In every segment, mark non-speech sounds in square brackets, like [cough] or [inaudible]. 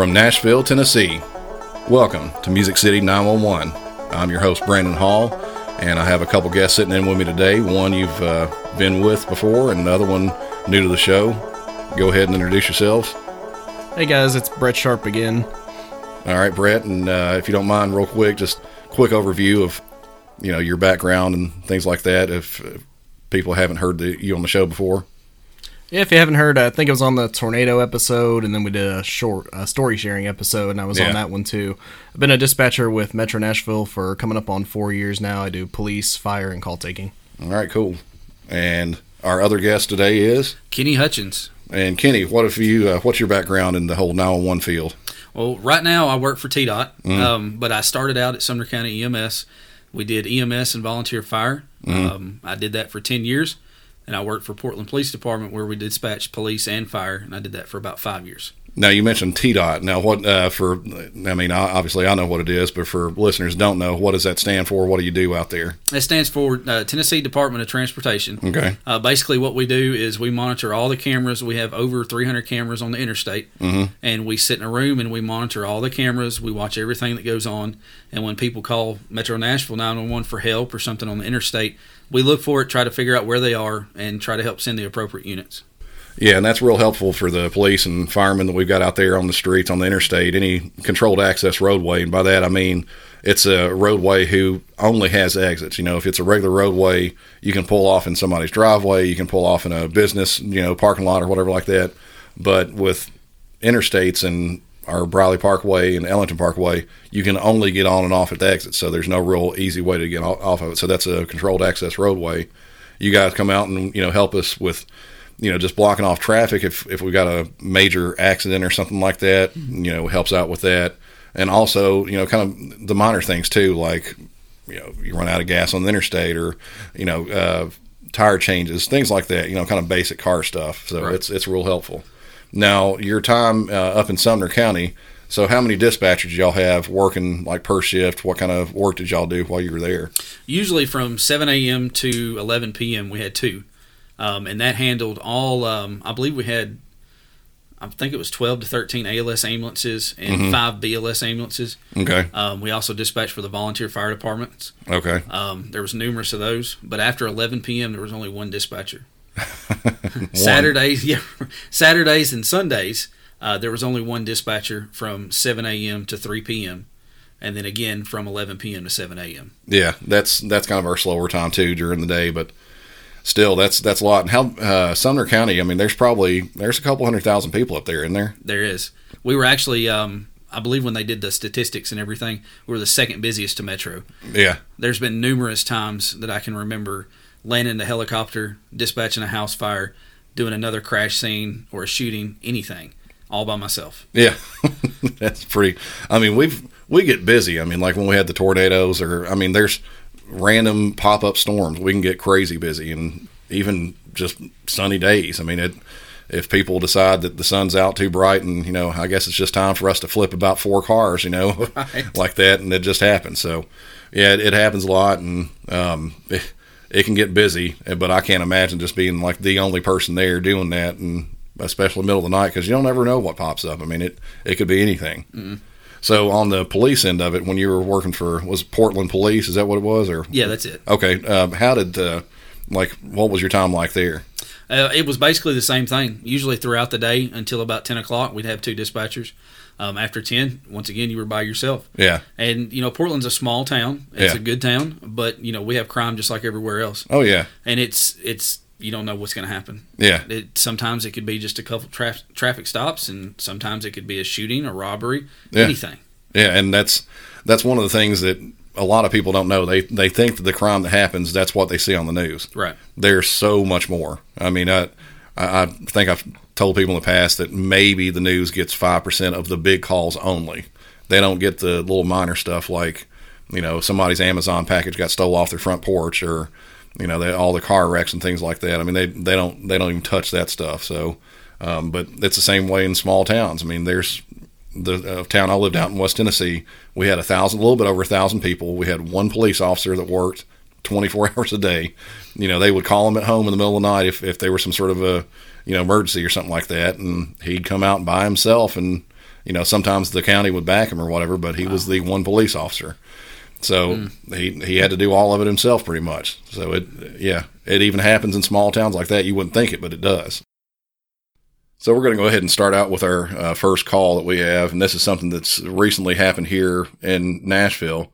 From Nashville, Tennessee, welcome to Music City 911. I'm your host, Brandon Hall, and I have a couple guests sitting in with me today. One you've uh, been with before, and another one new to the show. Go ahead and introduce yourselves. Hey guys, it's Brett Sharp again. All right, Brett, and uh, if you don't mind, real quick, just quick overview of you know your background and things like that. If, people haven't heard the, you on the show before. Yeah, if you haven't heard, I think it was on the tornado episode, and then we did a short uh, story sharing episode, and I was Yeah. on that one too. I've been a dispatcher with Metro Nashville for coming up on four years now. I do police, fire, and call taking. All right, cool. And our other guest today is Kenny Hutchins. and Kenny. What if you? Uh, what's your background in the whole 911 field? Well, right now I work for TDOT, um, but I started out at Sumner County EMS. We did EMS and volunteer fire. Um, I did that for 10 years. And I worked for Portland Police Department where we dispatched police and fire, and I did that for about five years. Now you mentioned TDOT. Now what uh, for? I mean, obviously I know what it is, but for listeners who don't know, what does that stand for? What do you do out there? It stands for uh, Tennessee Department of Transportation. Okay. Uh, basically, what we do is we monitor all the cameras. We have over 300 cameras on the interstate, Mhm. and we sit in a room and we monitor all the cameras. We watch everything that goes on, and when people call Metro Nashville 911 for help or something on the interstate, we look for it, try to figure out where they are, and try to help send the appropriate units. Yeah, and that's real helpful for the police and firemen that we've got out there on the streets, on the interstate, any controlled access roadway. And by that, I mean it's a roadway who only has exits. You know, if it's a regular roadway, you can pull off in somebody's driveway, you can pull off in a business, you know, parking lot or whatever like that. But with interstates and our Briley Parkway and Ellington Parkway, you can only get on and off at the exit. So there's no real easy way to get off of it. So that's a controlled access roadway. You guys come out and you know help us with you know just blocking off traffic if if we got a major accident or something like that. You know helps out with that, and also you know kind of the minor things too, like you know you run out of gas on the interstate or you know uh, tire changes, things like that. You know kind of basic car stuff. So Right. it's it's real helpful. Now your time uh, up in Sumner County. So how many dispatchers y'all have working like per shift? What kind of work did y'all do while you were there? Usually from 7 a.m. to 11 p.m. we had two, um, and that handled all. Um, I believe we had, I think it was 12 to 13 ALS ambulances and five BLS ambulances. Okay. Um, we also dispatched for the volunteer fire departments. Okay. Um, there was numerous of those, but after 11 p.m. there was only one dispatcher. [laughs] Saturdays, yeah, [laughs] Saturdays and Sundays uh, there was only one dispatcher from 7 a.m. to 3 p.m. and then again from 11 p.m. to 7 a.m. Yeah, that's that's kind of our slower time too during the day, but still, that's that's a lot. And how uh, Sumner County? I mean, there's probably there's a couple hundred thousand people up there in there. There is. We were actually, um, I believe, when they did the statistics and everything, we were the second busiest to Metro. Yeah, There's been numerous times that I can remember landing the helicopter, dispatching a house fire, doing another crash scene or a shooting, anything, all by myself. yeah, [laughs] that's pretty. I mean, we've we get busy. I mean, like when we had the tornadoes, or I mean, there's random pop up storms. We can get crazy busy, and even just sunny days. I mean, it. If people decide that the sun's out too bright, and you know, I guess it's just time for us to flip about four cars, you know, [laughs] Right. [laughs] like that, and it just happens. So, yeah, it, it happens a lot, and um, it, it can get busy. But I can't imagine just being like the only person there doing that, and especially middle of the night because you don't ever know what pops up. I mean, it it could be anything. So on the police end of it, when you were working for was Portland Police, is that what it was, or Yeah, that's it. okay? Um, how did uh, like what was your time like there? Uh, it was basically the same thing. Usually throughout the day until about 10 o'clock, we'd have two dispatchers. Um, after 10, once again, you were by yourself. Yeah. And, you know, Portland's a small town. It's Yeah. a good town, but, you know, we have crime just like everywhere else. Oh yeah. And it's, it's, you don't know what's going to happen. Yeah. It, sometimes it could be just a couple traf- traffic stops, and sometimes it could be a shooting, a robbery, Yeah. anything. Yeah, and that's that's one of the things that a lot of people don't know. They they think that the crime that happens that's what they see on the news. Right. There's so much more. I mean, I I I think I've told people in the past that maybe the news gets five percent of the big calls only. They don't get the little minor stuff like you know somebody's Amazon package got stole off their front porch or you know they, all the car wrecks and things like that. I mean they they don't they don't even touch that stuff. So, um, but it's the same way in small towns. I mean there's the uh, town I lived out in West Tennessee, we had a thousand, a little bit over a thousand people. We had one police officer that worked 24 [laughs] hours a day. You know, they would call him at home in the middle of the night if, if there was some sort of a, you know, emergency or something like that. And he'd come out by himself and you know, sometimes the county would back him or whatever, but he was the one police officer. So he he had to do all of it himself pretty much. So it yeah, it even happens in small towns like that. You wouldn't think it, but it does. So we're going to go ahead and start out with our uh, first call that we have, and this is something that's recently happened here in Nashville.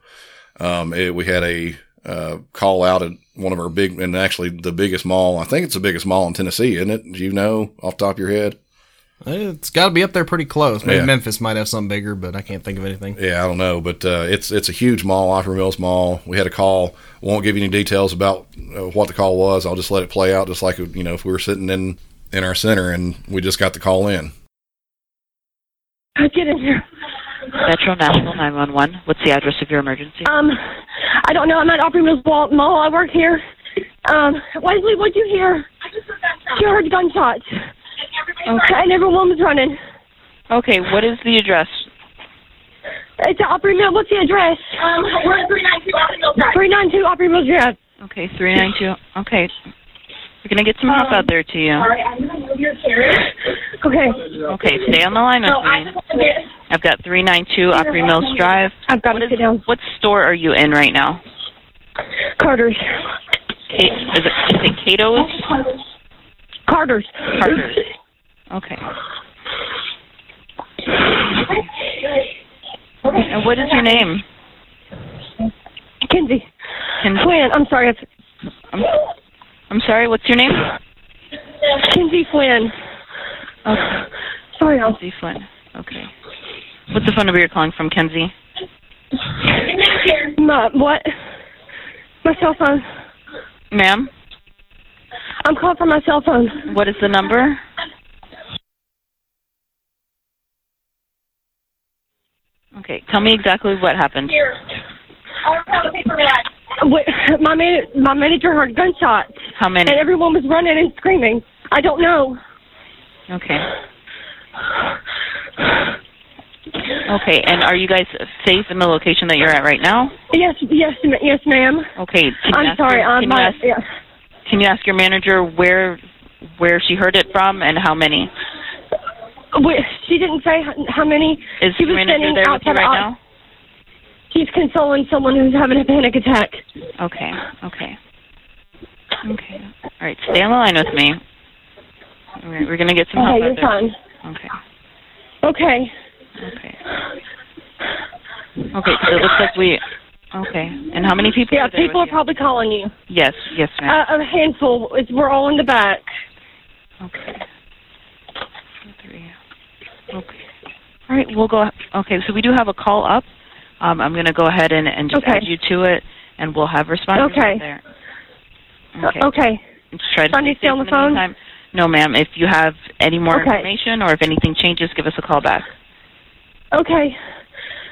Um, it, we had a uh, call out at one of our big, and actually the biggest mall. I think it's the biggest mall in Tennessee, isn't it? Do you know off the top of your head? It's got to be up there pretty close. Maybe Yeah. Memphis might have something bigger, but I can't think of anything. Yeah, I don't know, but uh, it's it's a huge mall, Opry Mills Mall. We had a call. Won't give you any details about uh, what the call was. I'll just let it play out, just like you know if we were sitting in in our center and we just got the call in. I Get in here. Metro Nashville 911. What's the address of your emergency? Um, I don't know. I'm at Opry Mills Mall. Mall. I work here. Um, Wesley, what'd you hear? I just heard gunshots. You heard gunshots. Okay. And everyone was running. Okay, what is the address? It's at Opry Mills. What's the address? Um, we're at 392 Opry Mills Drive. 392 Opry Mills Drive. Okay, 392. Okay. We're going to get some help out there to you. Um, All right, I'm gonna move your chair. [laughs] Okay. Okay, stay on the line with So I me. just want to get. I've got 392 Opry Mills Drive. I've got to sit down. What store are you in right now? Carter's. Ka- Is it, is it Cato's? Carter's. Carter's. Okay. And what is your name? Kinsey. Ken- Flynn. I'm sorry. It's I'm, I'm sorry, what's your name? Kinsey Flynn. Okay. Sorry, I'll. Kenzie Flynn. Okay. What's the phone number you're calling from, Kenzie? My, what? My cell phone. Ma'am, I'm calling from my cell phone. what is the number? Okay, tell me exactly what happened. Wait, my man, my manager heard gunshots, How many? and everyone was running and screaming. I don't know. Okay. Okay, and are you guys safe in the location that you're at right now? Yes, yes, yes, ma'am. Okay. You I'm sorry. Your, Um, can, you my, ask, yeah. can you ask your manager where where she heard it from and how many? She didn't say how, many. Is she your was manager standing there with you outside right now? She's consoling someone who's having a panic attack. Okay. Okay. Okay. All right. Stay on the line with me. All right, we're gonna get some Okay, you're fine. Okay. Okay. Okay. Okay. So it looks like we. Okay. And how many people? Yeah, are there people are you? probably calling you. Yes. Yes, ma'am. Uh, a handful. It's, we're all in the back. Okay. Two, three. Okay. All right, we'll go. Okay, so we do have a call up. Um, I'm going to go ahead and, and just Okay. add you to it, and we'll have responders Okay. out there. Uh, Okay. okay. Just try to Do I need to stay on the phone? meantime. No, ma'am. If you have any more Okay. information or if anything changes, give us a call back. Okay.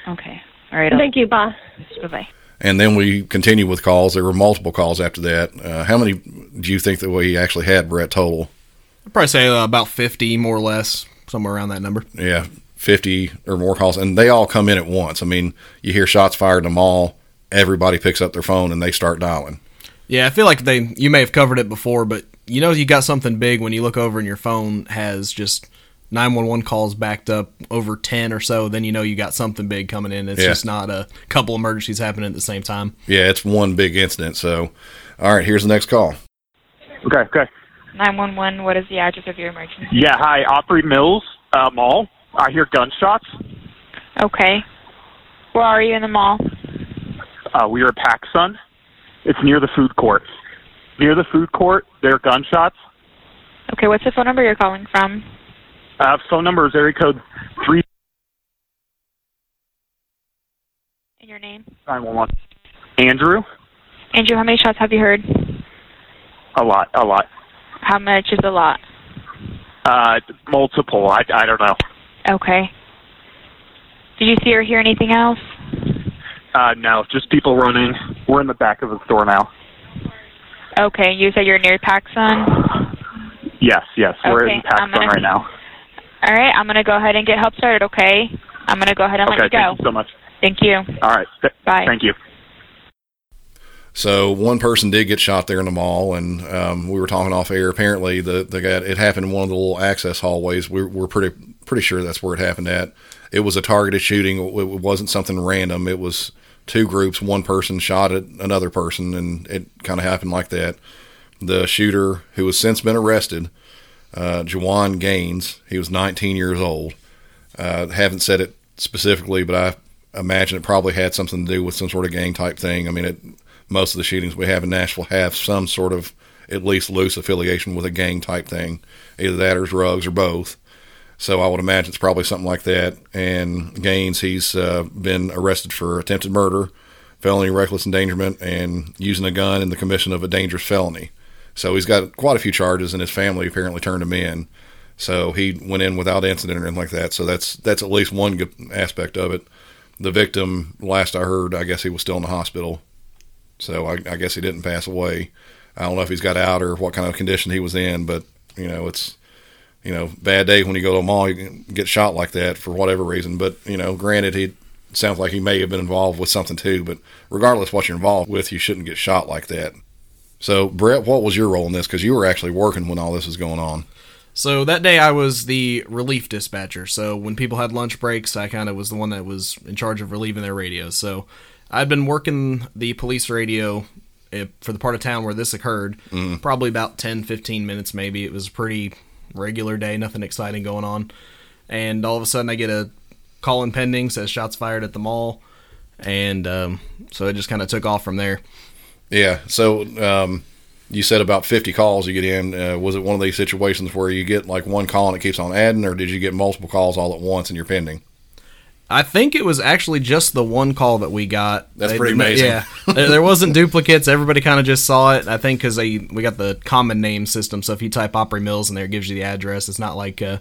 Okay. All right. Thank you. Bye. Bye bye. And then we continue with calls. There were multiple calls after that. Uh, how many do you think that we actually had, Brett, total? I'd probably say uh, about 50, more or less, somewhere around that number. Yeah, 50 or more calls. And they all come in at once. I mean, you hear shots fired in the mall, everybody picks up their phone and they start dialing. Yeah, I feel like they you may have covered it before, but you know you got something big when you look over and your phone has just 911 calls backed up over 10 or so, then you know you got something big coming in. It's Yeah. just not a couple emergencies happening at the same time. Yeah, it's one big incident. So, all right, here's the next call. Okay, okay. 911, what is the address of your emergency? Yeah, hi, Opry Mills uh, Mall. I hear gunshots. Okay. Where are you in the mall? Uh, we are at PacSun. It's near the food court. Near the food court, there are gunshots. Okay, what's the phone number you're calling from? Uh, phone number is area code three And your name? nine one one. Andrew, Andrew, how many shots have you heard? a lot, a lot. How much is a lot? Uh, multiple. I, I don't know. Okay. Did you see or hear anything else? Uh, no, just people running. We're in the back of the store now. Okay, you said you're near PacSun. Yes, yes, we're in I'm PacSun gonna- right now. All right, I'm going to go ahead and get help started, okay? I'm going to go ahead and Okay, let you go. thank go. you so much. Thank you. All right, th- Bye. thank you. So one person did get shot there in the mall, and um, we were talking off air. Apparently, the the guy it happened in one of the little access hallways. We're, we're pretty pretty sure that's where it happened at. It was a targeted shooting. It wasn't something random. It was two groups. One person shot at another person, and it kind of happened like that. The shooter, who has since been arrested, uh, Jawan Gaines, he was 19 years old. Uh, haven't said it specifically, but I imagine it probably had something to do with some sort of gang type thing. I mean, it, most of the shootings we have in Nashville have some sort of at least loose affiliation with a gang type thing, either that or drugs or both. So I would imagine it's probably something like that. And Gaines, he's uh, been arrested for attempted murder, felony reckless endangerment, and using a gun in the commission of a dangerous felony. So he's got quite a few charges, and his family apparently turned him in. So he went in without incident or anything like that. So that's that's at least one good aspect of it. The victim, last I heard, I guess he was still in the hospital. So I, I guess he didn't pass away. I don't know if he's got out or what kind of condition he was in, but you know, it's you know, bad day when you go to a mall, you get shot like that for whatever reason. But you know, granted, he sounds like he may have been involved with something too. But regardless what you're involved with, you shouldn't get shot like that. So, Brett, what was your role in this? Because you were actually working when all this was going on. So that day I was the relief dispatcher. So when people had lunch breaks, I kind of was the one that was in charge of relieving their radios. So I'd been working the police radio eh, for the part of town where this occurred, Mm. probably about 10, 15 minutes maybe. It was pretty regular day, nothing exciting going on. And all of a sudden I get a call in pending, says shots fired at the mall. And um, so it just kind of took off from there. Yeah. So um, you said about 50 calls you get in. Uh, was it one of these situations where you get like one call and it keeps on adding, or did you get multiple calls all at once and you're pending? I think it was actually just the one call that we got. That's They pretty amazing. Yeah, [laughs] there, there wasn't duplicates. Everybody kind of just saw it. I think because they we got the common name system, so if you type Opry Mills in there, it gives you the address. It's not like uh,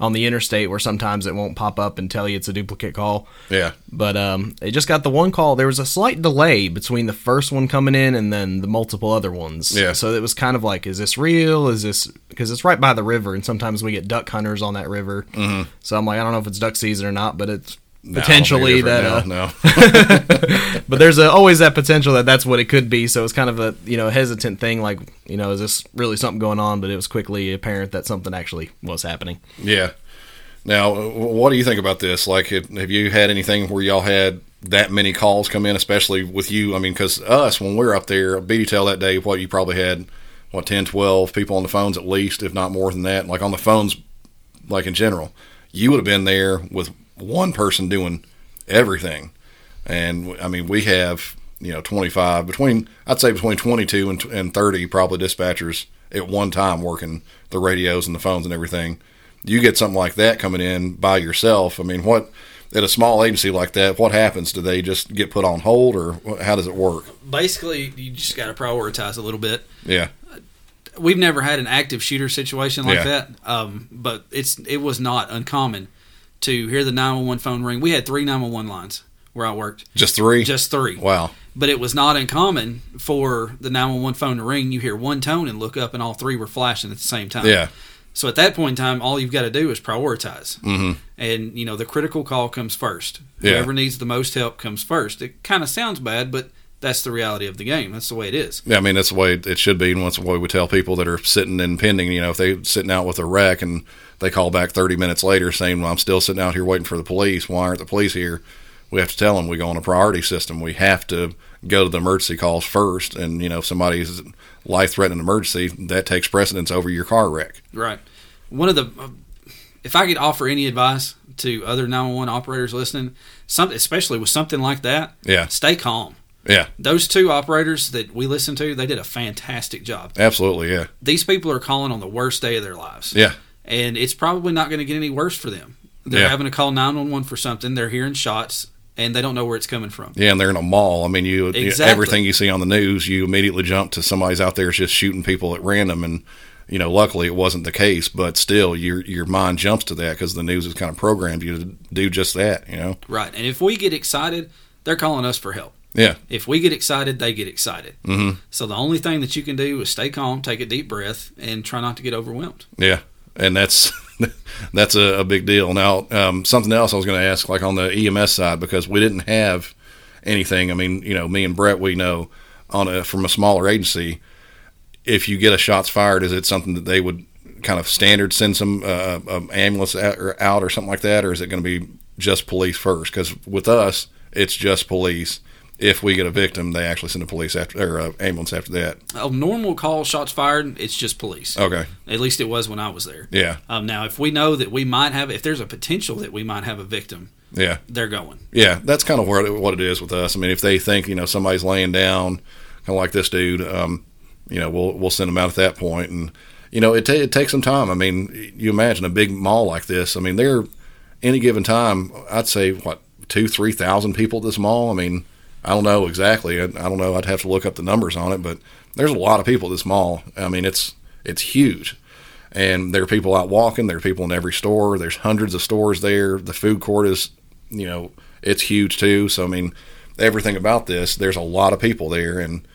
on the interstate where sometimes it won't pop up and tell you it's a duplicate call. Yeah. But um, it just got the one call. There was a slight delay between the first one coming in and then the multiple other ones. Yeah. So it was kind of like, is this real? Is this because it's right by the river, and sometimes we get duck hunters on that river. Mm-hmm. So I'm like, I don't know if it's duck season or not, but it's No, potentially that it that. is Uh, no. [laughs] but there's a, always that potential that that's what it could be. So it's kind of a you know hesitant thing, like you know, is this really something going on? But it was quickly apparent that something actually was happening. Yeah. Now, what do you think about this? Like, have you had anything where y'all had that many calls come in, especially with you? I mean, because us, when we were up there, BDTEL that day, what you probably had, what, 10, 12 people on the phones at least, if not more than that. Like on the phones, like in general, you would have been there with one person doing everything. And I mean, we have, you know, 25, between, I'd say between 22 and, and 30 probably dispatchers at one time working the radios and the phones and everything you get something like that coming in by yourself. I mean, what at a small agency like that, what happens? Do they just get put on hold, or how does it work? Basically, you just got to prioritize a little bit. Yeah, We've never had an active shooter situation like Yeah. that, um, but it's it was not uncommon to hear the 911 phone ring. We had three 911 lines where I worked, just three. just three. wow. But it was not uncommon for the 911 phone to ring. You hear one tone and look up, and all three were flashing at the same time. Yeah, So at that point in time, all you've got to do is prioritize. Mhm. And, you know, the critical call comes first. Yeah. Whoever needs the most help comes first. It kind of sounds bad, but that's the reality of the game. That's the way it is. yeah. I mean, that's the way it should be, and that's the way we tell people that are sitting and pending. You know, if they sitting out with a wreck and they call back thirty minutes later saying, "Well, I'm still sitting out here waiting for the police. Why aren't the police here?" We have to tell them we go on a priority system. We have to go to the emergency calls first, and you know, if somebody's life-threatening emergency, that takes precedence over your car wreck. Right. One of the, uh, if I could offer any advice to other 911 operators listening, some, especially with something like that, Yeah. stay calm. Yeah, Those two operators that we listened to, they did a fantastic job. absolutely. Yeah, These people are calling on the worst day of their lives. yeah. and it's probably not going to get any worse for them. They're Yeah. having to call 911 for something. They're hearing shots, and they don't know where it's coming from. Yeah, and they're in a mall. I mean, you Exactly. everything you see on the news, you immediately jump to somebody's out there just shooting people at random, and you know, luckily it wasn't the case, but still, your your mind jumps to that because the news has kind of programmed you to do just that. You know, Right. And if we get excited, they're calling us for help. Yeah, If we get excited, they get excited. Mm-hmm. So the only thing that you can do is stay calm, take a deep breath, and try not to get overwhelmed. yeah, and that's [laughs] that's a, a big deal. Now, um, something else I was going to ask, like on the EMS side, because we didn't have anything. I mean, you know, me and Brett, we know on a from a smaller agency, if you get a shots fired, is it something that they would kind of standard send some uh, um, ambulance out or, out or something like that, or is it going to be just police first? Because with us, it's just police. If we get a victim, they actually send a police after or uh, ambulance after that. A normal call, shots fired, it's just police. Okay. At least it was when I was there. Yeah. Um, now, if we know that we might have, if there's a potential that we might have a victim, Yeah. they're going. Yeah, that's kind of where it, what it is with us. I mean, if they think you know somebody's laying down, kind of like this dude, um, you know, we'll we'll send them out at that point. and you know, it ta- it takes some time. I mean, you imagine a big mall like this. I mean, there any given time, I'd say what two three thousand people at this mall. I mean, I don't know exactly. I, I don't know. I'd have to look up the numbers on it, but there's a lot of people at this mall. I mean, it's it's huge and there are people out walking. There are people in every store. There's hundreds of stores there. The food court is, you know, it's huge too. So I mean, everything about this, there's a lot of people there, and,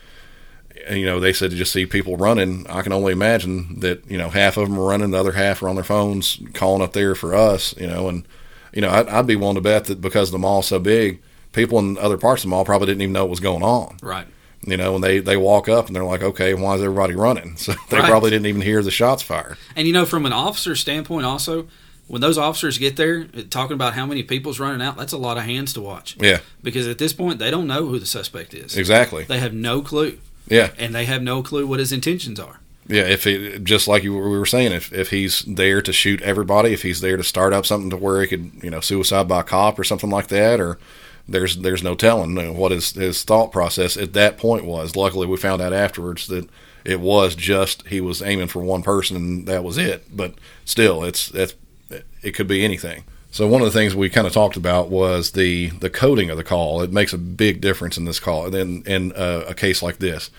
you know, they said to just see people running. I can only imagine that you know half of them are running, the other half are on their phones calling up there for us. You know, and you know, I'd, I'd be willing to bet that because the mall's so big, people in other parts of the mall probably didn't even know what was going on Right. you know, when they, they walk up and they're like, okay, why is everybody running? [laughs] So they Right. probably didn't even hear the shots fired. And you know, from an officer standpoint, also, when those officers get there, uh, talking about how many people's running out, that's a lot of hands to watch. Yeah, Because at this point, they don't know who the suspect is. exactly. They have no clue, Yeah, and they have no clue what his intentions are. yeah. If it, just like you we were saying, if if he's there to shoot everybody, if he's there to start up something to where he could, you know, suicide by cop or something like that, or there's there's no telling what his his thought process at that point was. Luckily, we found out afterwards that it was just he was aiming for one person and that was it. But still, it's it's it could be anything. So one of the things we kind of talked about was the the coding of the call. It makes a big difference in this call in in uh, a case like this.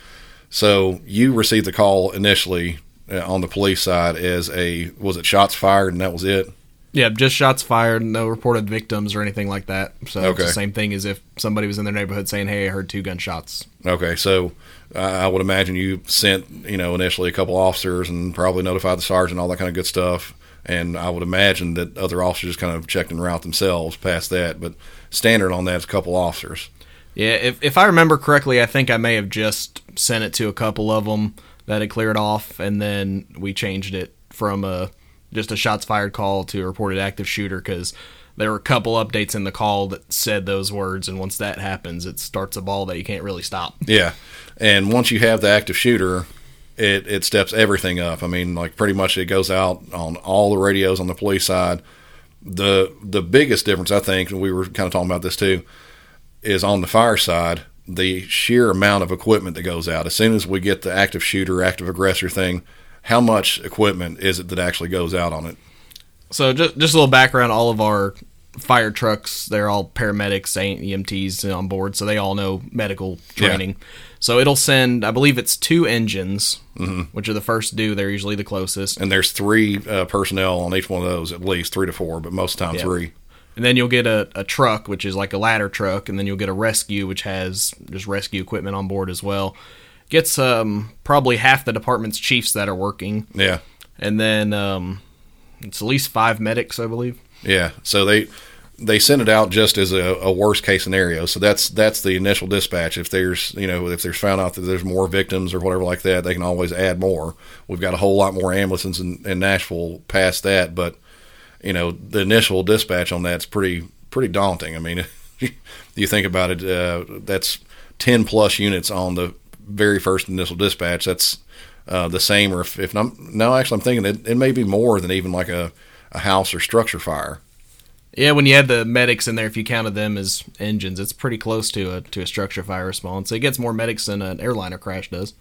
So you received the call initially uh, on the police side as a was it shots fired and that was it. Yeah, just shots fired, no reported victims or anything like that. So it's the same thing as if somebody was in their neighborhood saying, "Hey, I heard two gunshots." Okay, so uh, I would imagine you sent you know initially a couple officers and probably notified the sergeant, all that kind of good stuff. And I would imagine that other officers kind of checked and route themselves past that. But standard on that is a couple officers. Yeah, if if I remember correctly, I think I may have just sent it to a couple of them that had cleared off, and then we changed it from a just a shots fired call to a reported active shooter because there were a couple updates in the call that said those words, and once that happens, it starts a ball that you can't really stop. Yeah, and once you have the active shooter, it it steps everything up. I mean, like pretty much it goes out on all the radios on the police side. The the biggest difference, I think, and we were kind of talking about this too, is on the fire side. The sheer amount of equipment that goes out. As soon as we get the active shooter, active aggressor thing, how much equipment is it that actually goes out on it? So just just a little background: all of our fire trucks, they're all paramedics, EMTs on board, so they all know medical Yeah. training. So it'll send, I believe it's two engines, Mm-hmm. which are the first due. They're usually the closest, And there's three uh, personnel on each one of those, at least three to four, but most of the time Yeah. three. and then you'll get a, a truck, which is like a ladder truck, and then you'll get a rescue, which has just rescue equipment on board as well. Gets um, probably half the department's chiefs that are working, Yeah, and then um, it's at least five medics, I believe. Yeah, so they they send it out just as a, a worst case scenario. So that's that's the initial dispatch. If there's you know if there's found out that there's more victims or whatever like that, they can always add more. We've got a whole lot more ambulances in, in Nashville past that, but you know the initial dispatch on that's pretty pretty daunting. I mean, [laughs] you think about it, uh, that's ten plus units on the very first initial dispatch. That's uh, the same, or if, if not, no, actually, I'm thinking it, it may be more than even like a, a house or structure fire. Yeah, when you had the medics in there, if you counted them as engines, it's pretty close to a to a structure fire response. It gets more medics than an airliner crash does.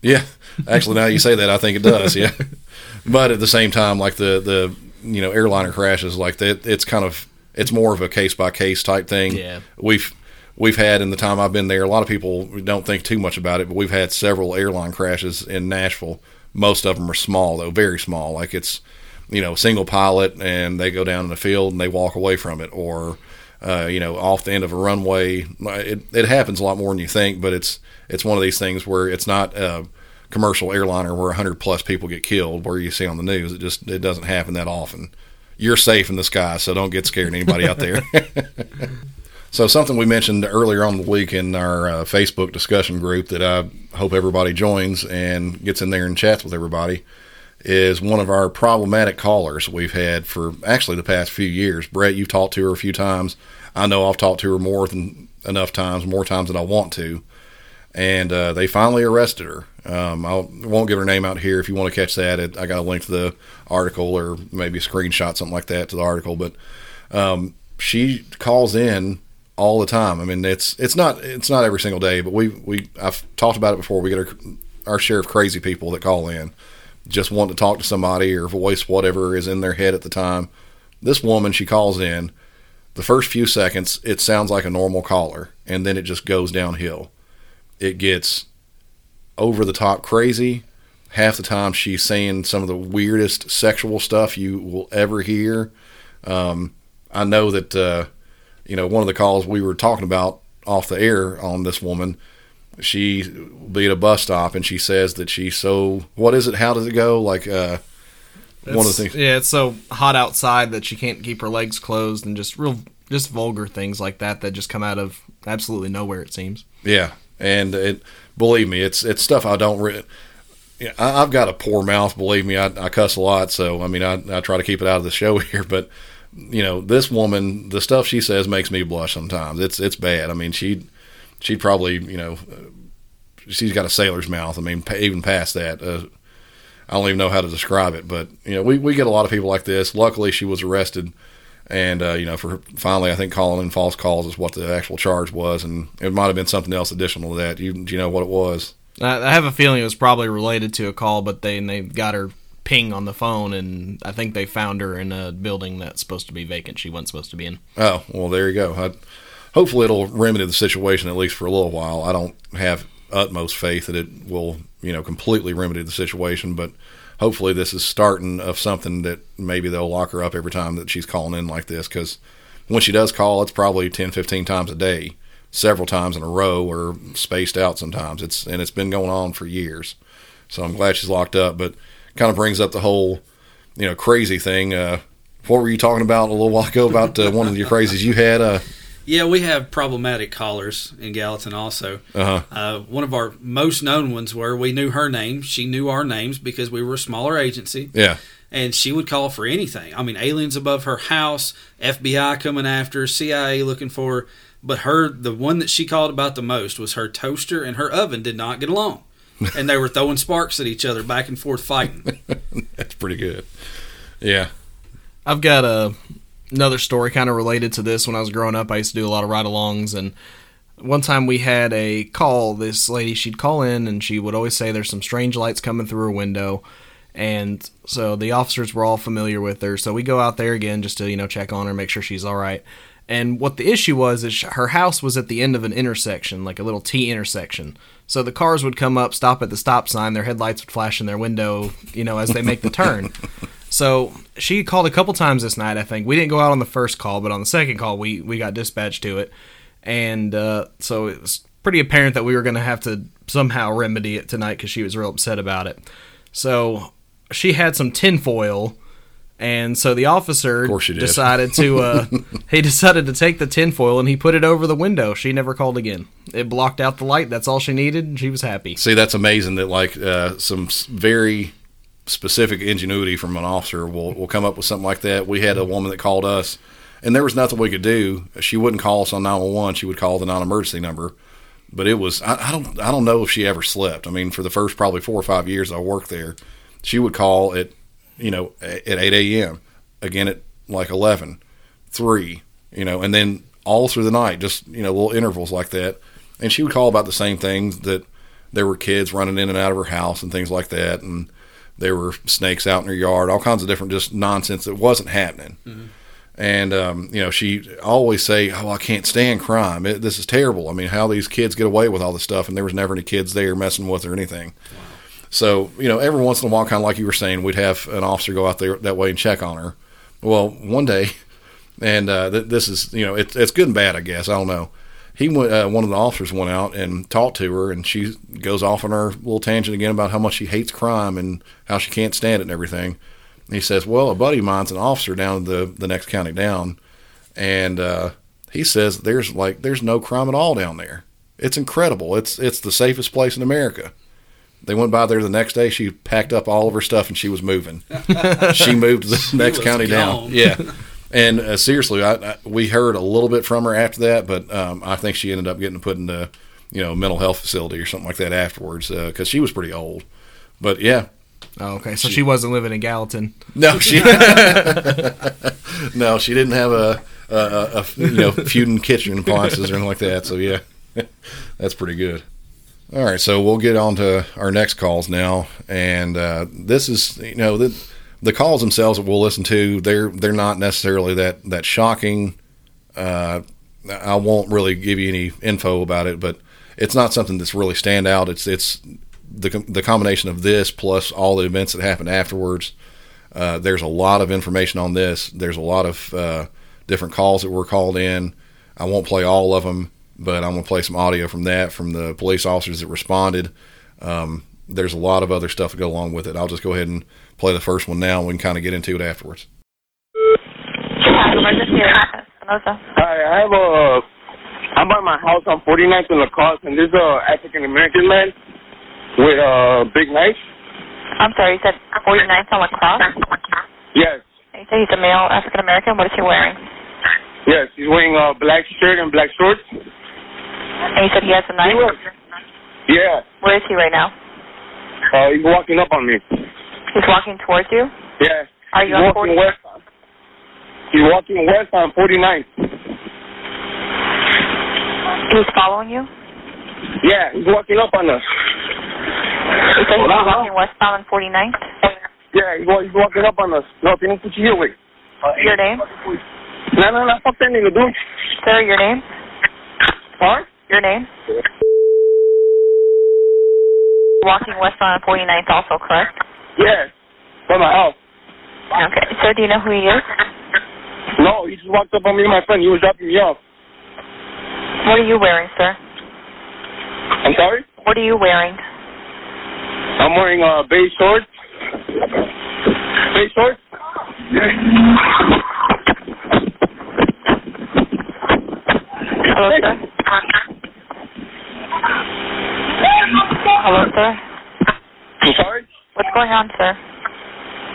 Yeah, actually, now you say that, I think it does. Yeah, [laughs] but at the same time, like the the you know airliner crashes, like that, it's kind of it's more of a case by case type thing. Yeah. we've we've had in the time I've been there, a lot of people don't think too much about it, but we've had several airline crashes in Nashville. Most of them are small though, very small. Like it's you know single pilot, and they go down in the field and they walk away from it, or uh, you know off the end of a runway. It it happens a lot more than you think, but it's it's one of these things where it's not a commercial airliner where 100 plus people get killed where you see on the news it just it doesn't happen that often you're safe in the sky so don't get scared anybody out there [laughs] so something we mentioned earlier on the week in our uh, facebook discussion group that i hope everybody joins and gets in there and chats with everybody is one of our problematic callers we've had for actually the past few years. Brett, you've talked to her a few times. I know I've talked to her more than enough times, more times than I want to. And uh, they finally arrested her. Um, I won't give her name out here. If you want to catch that, it, I got a link to the article or maybe a screenshot, something like that, to the article. But um, she calls in all the time. I mean, it's it's not it's not every single day, but we we I've talked about it before. We get our, our share of crazy people that call in, just want to talk to somebody or voice whatever is in their head at the time. This woman, she calls in. The first few seconds, it sounds like a normal caller, and then it just goes downhill. It gets over the top crazy. Half the time, she's saying some of the weirdest sexual stuff you will ever hear. Um, I know that uh, you know one of the calls we were talking about off the air on this woman. She will be at a bus stop and she says that she's so. What is it? How does it go? Like uh, one of the things. Yeah, it's so hot outside that she can't keep her legs closed, and just real, just vulgar things like that that just come out of absolutely nowhere. It seems. Yeah, and it believe me, it's it's stuff I don't. Re- yeah, I, I've got a poor mouth. Believe me, I, I cuss a lot. So I mean, I, I try to keep it out of the show [laughs] here. But you know, this woman, the stuff she says makes me blush sometimes. It's it's bad. I mean, she she'd probably you know she's got a sailor's mouth. I mean, even past that. Uh, I don't even know how to describe it, but you know, we, we get a lot of people like this. Luckily, she was arrested, and uh, you know, for finally, I think calling in false calls is what the actual charge was, and it might have been something else additional to that. You do you know what it was? I, have a feeling it was probably related to a call, but they they got her ping on the phone, and I think they found her in a building that's supposed to be vacant. She wasn't supposed to be in. Oh, well, there you go. I, hopefully, it'll remedy the situation at least for a little while. I don't have utmost faith that it will, you know, completely remedy the situation, but hopefully, this is starting of something that maybe they'll lock her up every time that she's calling in like this. Because when she does call, it's probably 10, 15 times a day, several times in a row, or spaced out sometimes. It's and it's been going on for years. So I'm glad she's locked up, but kind of brings up the whole, you know, crazy thing. Uh, what were you talking about a little while ago about uh, one of your crazies you had? Uh, Yeah, we have problematic callers in Gallatin also. uh-huh. Uh, one of our most known ones were we knew her name. She knew our names because we were a smaller agency. Yeah. And she would call for anything. I mean, aliens above her house, FBI coming after CIA looking for her. But her, the one that she called about the most was her toaster and her oven did not get along. [laughs] and they were throwing sparks at each other, back and forth fighting. [laughs] That's pretty good. Yeah. I've got a another story kind of related to this. When I was growing up, I used to do a lot of ride-alongs, and one time we had a call. This lady, she'd call in, and she would always say, "There's some strange lights coming through her window." And so the officers were all familiar with her. So we go out there again just to you know check on her, make sure she's all right. And what the issue was is her house was at the end of an intersection, like a little T intersection. So the cars would come up, stop at the stop sign, their headlights would flash in their window, you know, as they make the turn. [laughs] So she called a couple times this night. I think we didn't go out on the first call, but on the second call, we we got dispatched to it, and uh, so it was pretty apparent that we were going to have to somehow remedy it tonight because she was real upset about it. So she had some tinfoil, and so the officer decided to uh, [laughs] he decided to take the tinfoil and he put it over the window. She never called again. It blocked out the light. That's all she needed, and she was happy. See, that's amazing that like uh, some very specific ingenuity from an officer will will come up with something like that. We had a woman that called us, and there was nothing we could do. She wouldn't call us on nine one one. She would call the non emergency number. But it was I, I don't I don't know if she ever slept. I mean, for the first probably four or five years I worked there, she would call at you know at eight a.m. again at like 11, 3, you know, and then all through the night, just you know little intervals like that. And she would call about the same things that there were kids running in and out of her house and things like that, and there were snakes out in her yard, all kinds of different just nonsense that wasn't happening. And um, you know, she always say, "Oh, I can't stand crime. It, this is terrible. I mean, how these kids get away with all this stuff?" And there was never any kids there messing with her or anything. So you know, every once in a while, kind of like you were saying, we'd have an officer go out there that way and check on her. Well, one day, and uh, th- this is you know, it's it's good and bad, I guess. I don't know. He went. Uh, one of the officers went out and talked to her, and she goes off on her little tangent again about how much she hates crime and how she can't stand it and everything. And he says, "Well, a buddy of mine's an officer down the the next county down, and uh, he says there's like there's no crime at all down there. It's incredible. It's it's the safest place in America." They went by there the next day. She packed up all of her stuff and she was moving. [laughs] she moved to the next county gone. down. Yeah. And uh, seriously, I, I, we heard a little bit from her after that, but um, I think she ended up getting put in the, you know, mental health facility or something like that afterwards because she was pretty old. But yeah, Oh, okay. So she wasn't living in Gallatin. no, she [laughs] [laughs] no, she didn't have a, a, a, a you know feuding kitchen appliances or anything like that. So yeah, that's pretty good. All right, so we'll get on to our next calls now, and uh, this is you know the the calls themselves that we'll listen to. They're they're not necessarily that that shocking. Uh, I won't really give you any info about it, but it's not something that's really stand out. It's it's the the combination of this plus all the events that happened afterwards. Uh, there's a lot of information on this. There's a lot of uh, different calls that were called in. I won't play all of them, but I'm going to play some audio from that from the police officers that responded. Um, there's a lot of other stuff to go along with it. I'll just go ahead and play the first one now, and we can kind of get into it afterwards. Hi, I have a. I'm by my house on 49th and Lacoste, and there's a African American man with a big knife. I'm sorry, you said 49th on lacrosse? Yes, You said he's a male African American. What is he wearing? yes, he's wearing a black shirt and black shorts. And you said he has a knife? Yeah, Where is he right now? uh, he's walking up on me. He's walking towards you? Yeah, Are he's you on walking 40? west. He's walking west on 49th. He's following you? Yeah, he's walking up on us. You said he's walking westbound on 49th? Yeah, he's, he's walking up on us. No, tiene un cuchillo, güey. Your name? No, no, no, fuck that nigga, dude. Sir, your name? Huh? Your name? Walking westbound on 49th also, correct? Yes. by my house. Okay. So do you know who he is? No, he just walked up on me and my friend. He was dropping me off. What are you wearing, sir? I'm sorry? What are you wearing? I'm wearing uh, beige shorts. Beige shorts? Hello, sir? [laughs] Hello, sir? I'm sorry? What's going on, sir?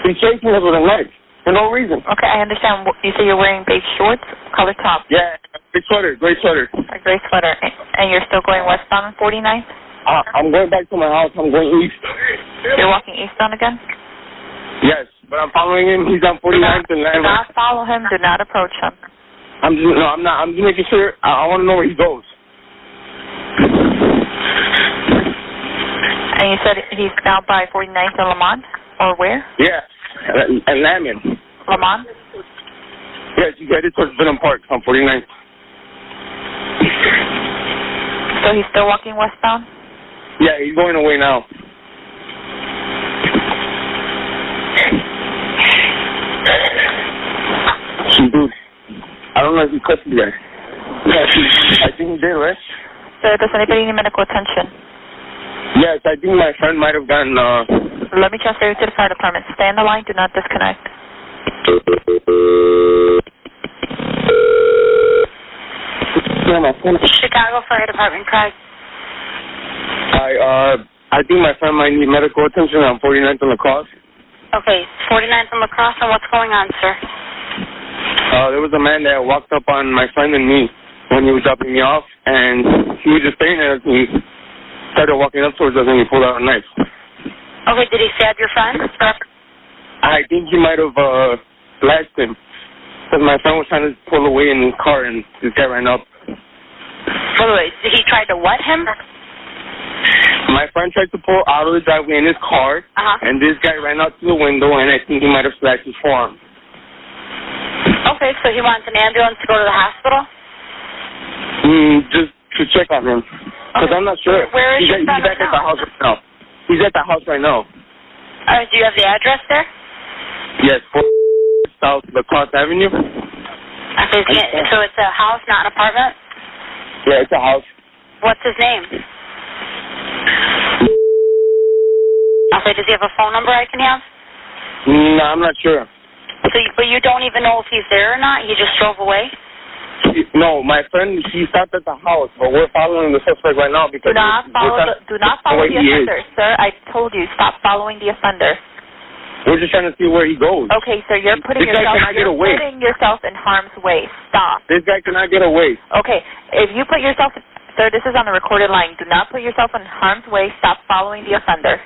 He's chasing us with a knife for no reason. Okay, I understand. You say you're wearing beige shorts, color top, Yeah, big sweater, gray sweater. a gray sweater, and you're still going westbound on 49th? Uh, I'm going back to my house. I'm going east. [laughs] You're walking eastbound again? Yes, but I'm following him. He's on 49th and Do Landmark. not follow him. Do not approach him. I'm just, no, I'm not. I'm just making sure. I, I want to know where he goes. And you said he's now by 49th and Lamont? Or where? Yeah, and, and. Lamont? Yes, he's headed towards Vittum Park on 49th. So he's still walking westbound? Yeah, he's going away now. Dude, I don't know if he cut you guys. Yeah, I think he did, right? So does anybody need medical attention? Yes, I think my friend might have gotten, uh, Let me transfer you to the fire department. Stay on the line. Do not disconnect. yeah, my phone. Chicago Fire Department, Craig. I, uh, I think my friend might need medical attention on 49th and Lacrosse. Okay, 49th and Lacrosse, and what's going on, sir? Uh, there was a man that walked up on my friend and me when he was dropping me off, and he was just staring at he started walking up towards us, and he pulled out a knife. Okay, did he stab your friend? I think he might have uh, slashed him. Because my friend was trying to pull away in his car, and this guy ran up. Wait, wait, did he try to what him? My friend tried to pull out of the driveway in his car, Uh-huh. and this guy ran out to the window, and I think he might have slashed his forearm. Okay, so he wants an ambulance to go to the hospital? Mm, just to check on him. Because I'm not sure. Where is he's, your at, he's back at now? the house right now. He's at the house right now. Uh, do you have the address there? Yes, 4 South Lacrosse Avenue. Okay, so it's a house, not an apartment? Yeah, it's a house. What's his name? Okay, does he have a phone number I can have? No, I'm not sure. So, but you don't even know if he's there or not? He just drove away? No, my friend, he stopped at the house, but we're following the suspect right now because Do not we're, follow. we're The, do not follow the offender, sir. I told you stop following the offender. We're just trying to see where he goes. Okay, sir. You're putting This yourself. You're away. putting yourself in harm's way. Stop. This guy cannot get away. Okay, if you put yourself, sir, this is on the recorded line. Do not put yourself in harm's way. Stop following the offender.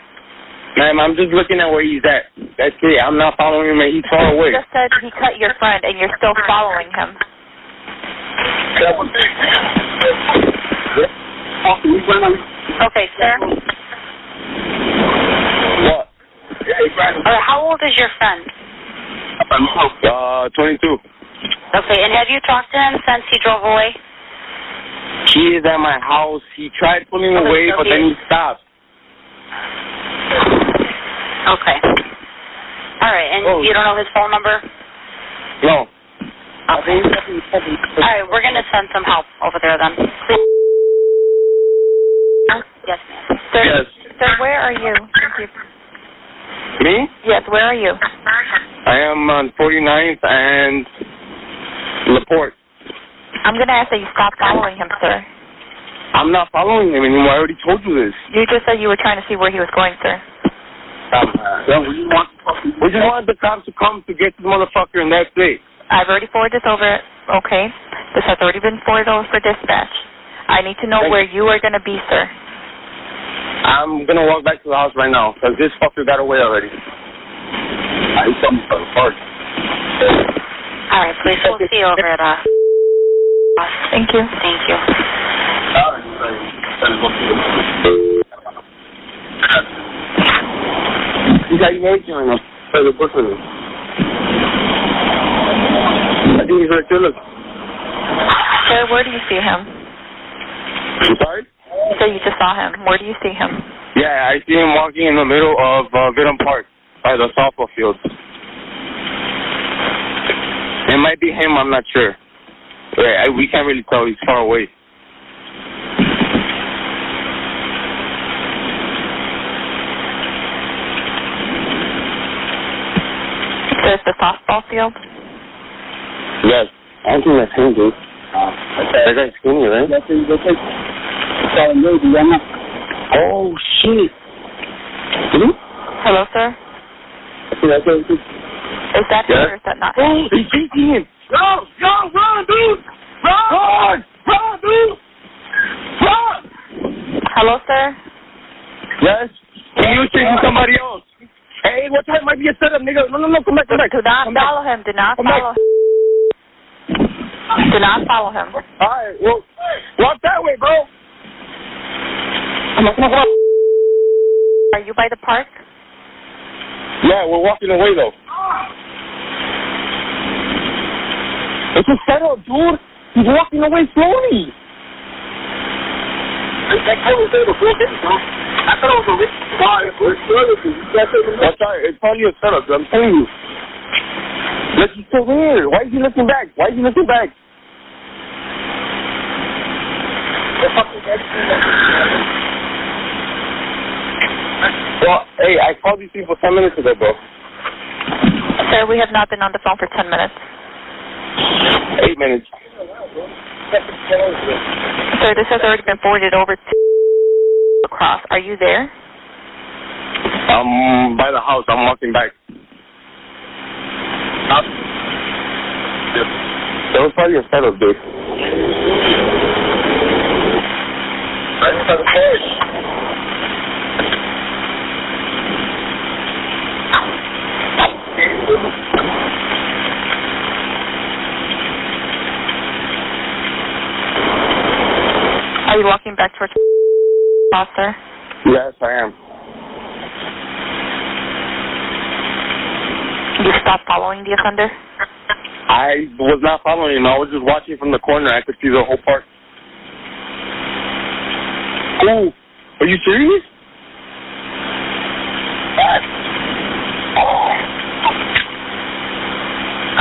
Ma'am, I'm just looking at where he's at. That's it. I'm not following him, and he's far You away. just said he cut your friend, and you're still following him. Okay, sir. What? Uh, how old is your friend? Uh, 22. Okay, and have you talked to him since he drove away? He is at my house. He tried pulling Okay, away, so but he- then he stopped. Okay. All right, and Oh. you don't know his phone number? No. Okay. All right, we're going to send some help over there then. Yes, ma'am. Sir, Yes. sir, where are you? Thank you. Me? Yes, where are you? I am on 49th and Laporte. I'm gonna ask that you stop following him, sir. I'm not following him anymore. I already told you this. You just said you were trying to see where he was going, sir. Um, uh, yeah, we just want we just wanted the cops to come to get this motherfucker, and that's it. I've already forwarded this over. Okay, this has already been forwarded over for dispatch. I need to know Thank where you are gonna be, sir. I'm gonna walk back to the house right now because this fucker got away already. I need something for the park. All right, please, we'll see you over at uh. Thank you. Thank you. He's got emotion on him. Try book with him. I think he's right there. Look. Sir, where do you see him? I'm sorry? So you just saw him. Where do you see him? Yeah, I see him walking in the middle of uh, Park by the softball field. It might be him. I'm not sure. Yeah, I, we can't really tell. He's far away. There's the softball field. Yes. I think that's him, dude. That guy's skinny, right? Oh, shit. Hmm? Hello, sir. Is that him Yes. or is that not him? Oh, him? he's chasing him. Go, go, run, dude. Run, run, dude. Run. Hello, sir. Yes. He was chasing somebody else. Hey, what time might be a setup, nigga? No, no, no, come back, come back. Do not Come back. him. Do not Come back. follow. Do not follow him. All right, well, walk that way, bro. Are you by the park? Yeah, we're walking away though. It's a setup, dude. He's walking away slowly. That guy was there before him, bro. I thought it was a rich guy. That's all right. It's probably a setup. I'm telling you. Look, he's still there. Why is he looking back? Why is he looking back? Well, hey, I called these people 10 minutes ago, bro. Sir, we have not been on the phone for 10 minutes. Eight minutes. Sir, this has already been forwarded over to across. Are you there? I'm by the house. I'm walking back. That was probably a setup, dude. Are you walking back towards sir? Yes, I am. You stopped following the offender? I was not following him. I was just watching from the corner. I could see the whole park. Oh, are you serious?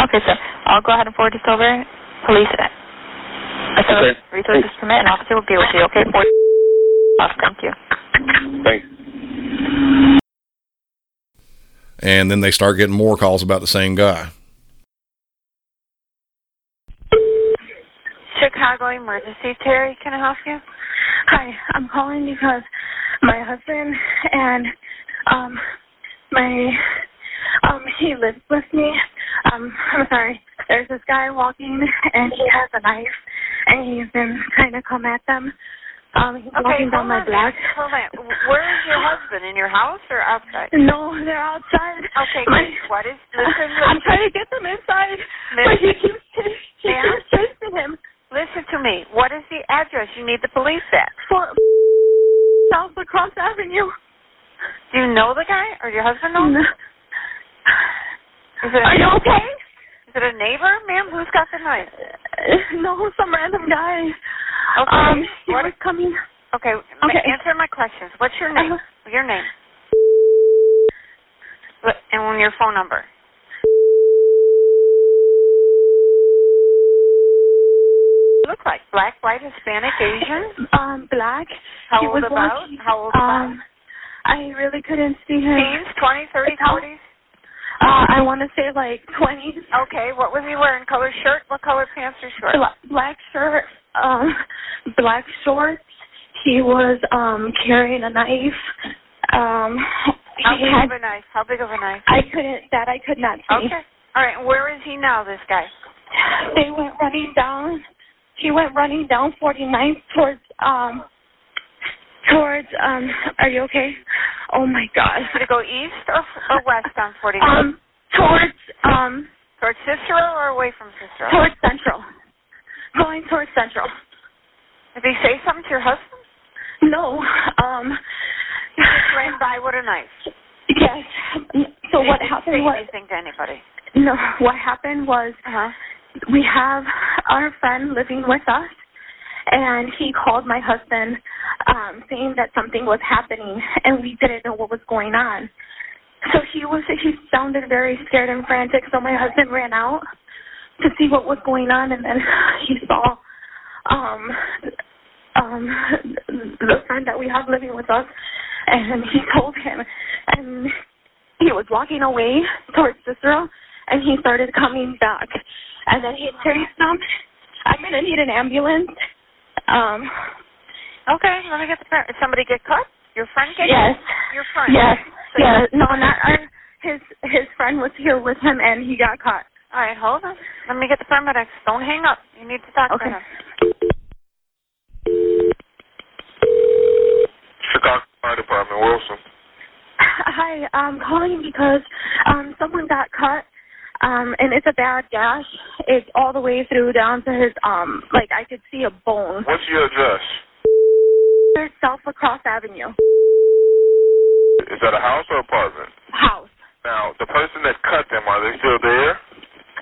Okay, sir. I'll go ahead and forward this over. Police. As Okay. Uh, resources permit, an officer will be with you, okay? Forward. Thank you. Thanks. And then they start getting more calls about the same guy. Chicago Emergency. Terry, can I help you? Hi, I'm calling because my husband and um my um he lives with me. Um I'm sorry. There's this guy walking and he has a knife and he's been trying to come at them. Um he's Okay, walking down my block. Hold on. Where is your husband? In your house or outside? No, they're outside. Okay, My- what is listen [laughs] I'm trying to get them inside. But he keeps he keeps chasing him. Listen to me. What is the address you need the police at? For South Lacrosse Avenue. Do you know the guy or your husband knows? Is it Are you okay? Is it a neighbor, ma'am? Who's got the knife? No, some random guy. Okay. Um, he what was coming. Okay. Okay. Answer my questions. What's your name? Uh-huh. Your name. What- And your phone number. Look like black, white, Hispanic, Asian. [laughs] Um, black. How he old was about? walking- How old um, I really couldn't see him. Teens, 20, 30, 40s? Uh, I want to say like 20s. Okay. What was he wearing? Color shirt? What color pants or shorts? Black shirt, um, [laughs] black shorts. He was um carrying a knife. Um, How big had. of a knife? How big of a knife? I couldn't. That I could not see. Okay. All right. Where is he now, this guy? They went running down. He went running down 49th towards um towards um. Are you okay? Oh my God. Did it go east or, or west on 49? Um, towards um towards Cicero or away from Cicero? towards Central. Going towards Central. Did he say something to your husband? No. Um. He just ran by with a knife. Yes. So He what happened say was anything to anybody. no. What happened was Uh-huh. We have our friend living with us, and he called my husband, um, saying that something was happening, and we didn't know what was going on. So he was he sounded very scared and frantic. So my husband ran out to see what was going on, and then [laughs] he saw um um the friend that we have living with us, and he told him, and he was walking away towards Cicero, and he started coming back, and then he chased them. [laughs] I'm gonna need an ambulance. Um. Okay, let me get the parent. Did somebody get cut? Your friend get Yes. cut? Your friend? Yes. So- Yeah. No, not our. His his friend was here with him, and he got caught. All right, hold on. Let me get the paramedics. Don't hang up. You need to talk Okay. to him. Chicago Fire Department, Wilson. Hi, I'm calling because um someone got cut. Um, and it's a bad gash. It's all the way through down to his um like I could see a bone. What's your address? South Lacrosse Avenue. Is that a house or apartment? House. Now, the person that cut them, are they still there?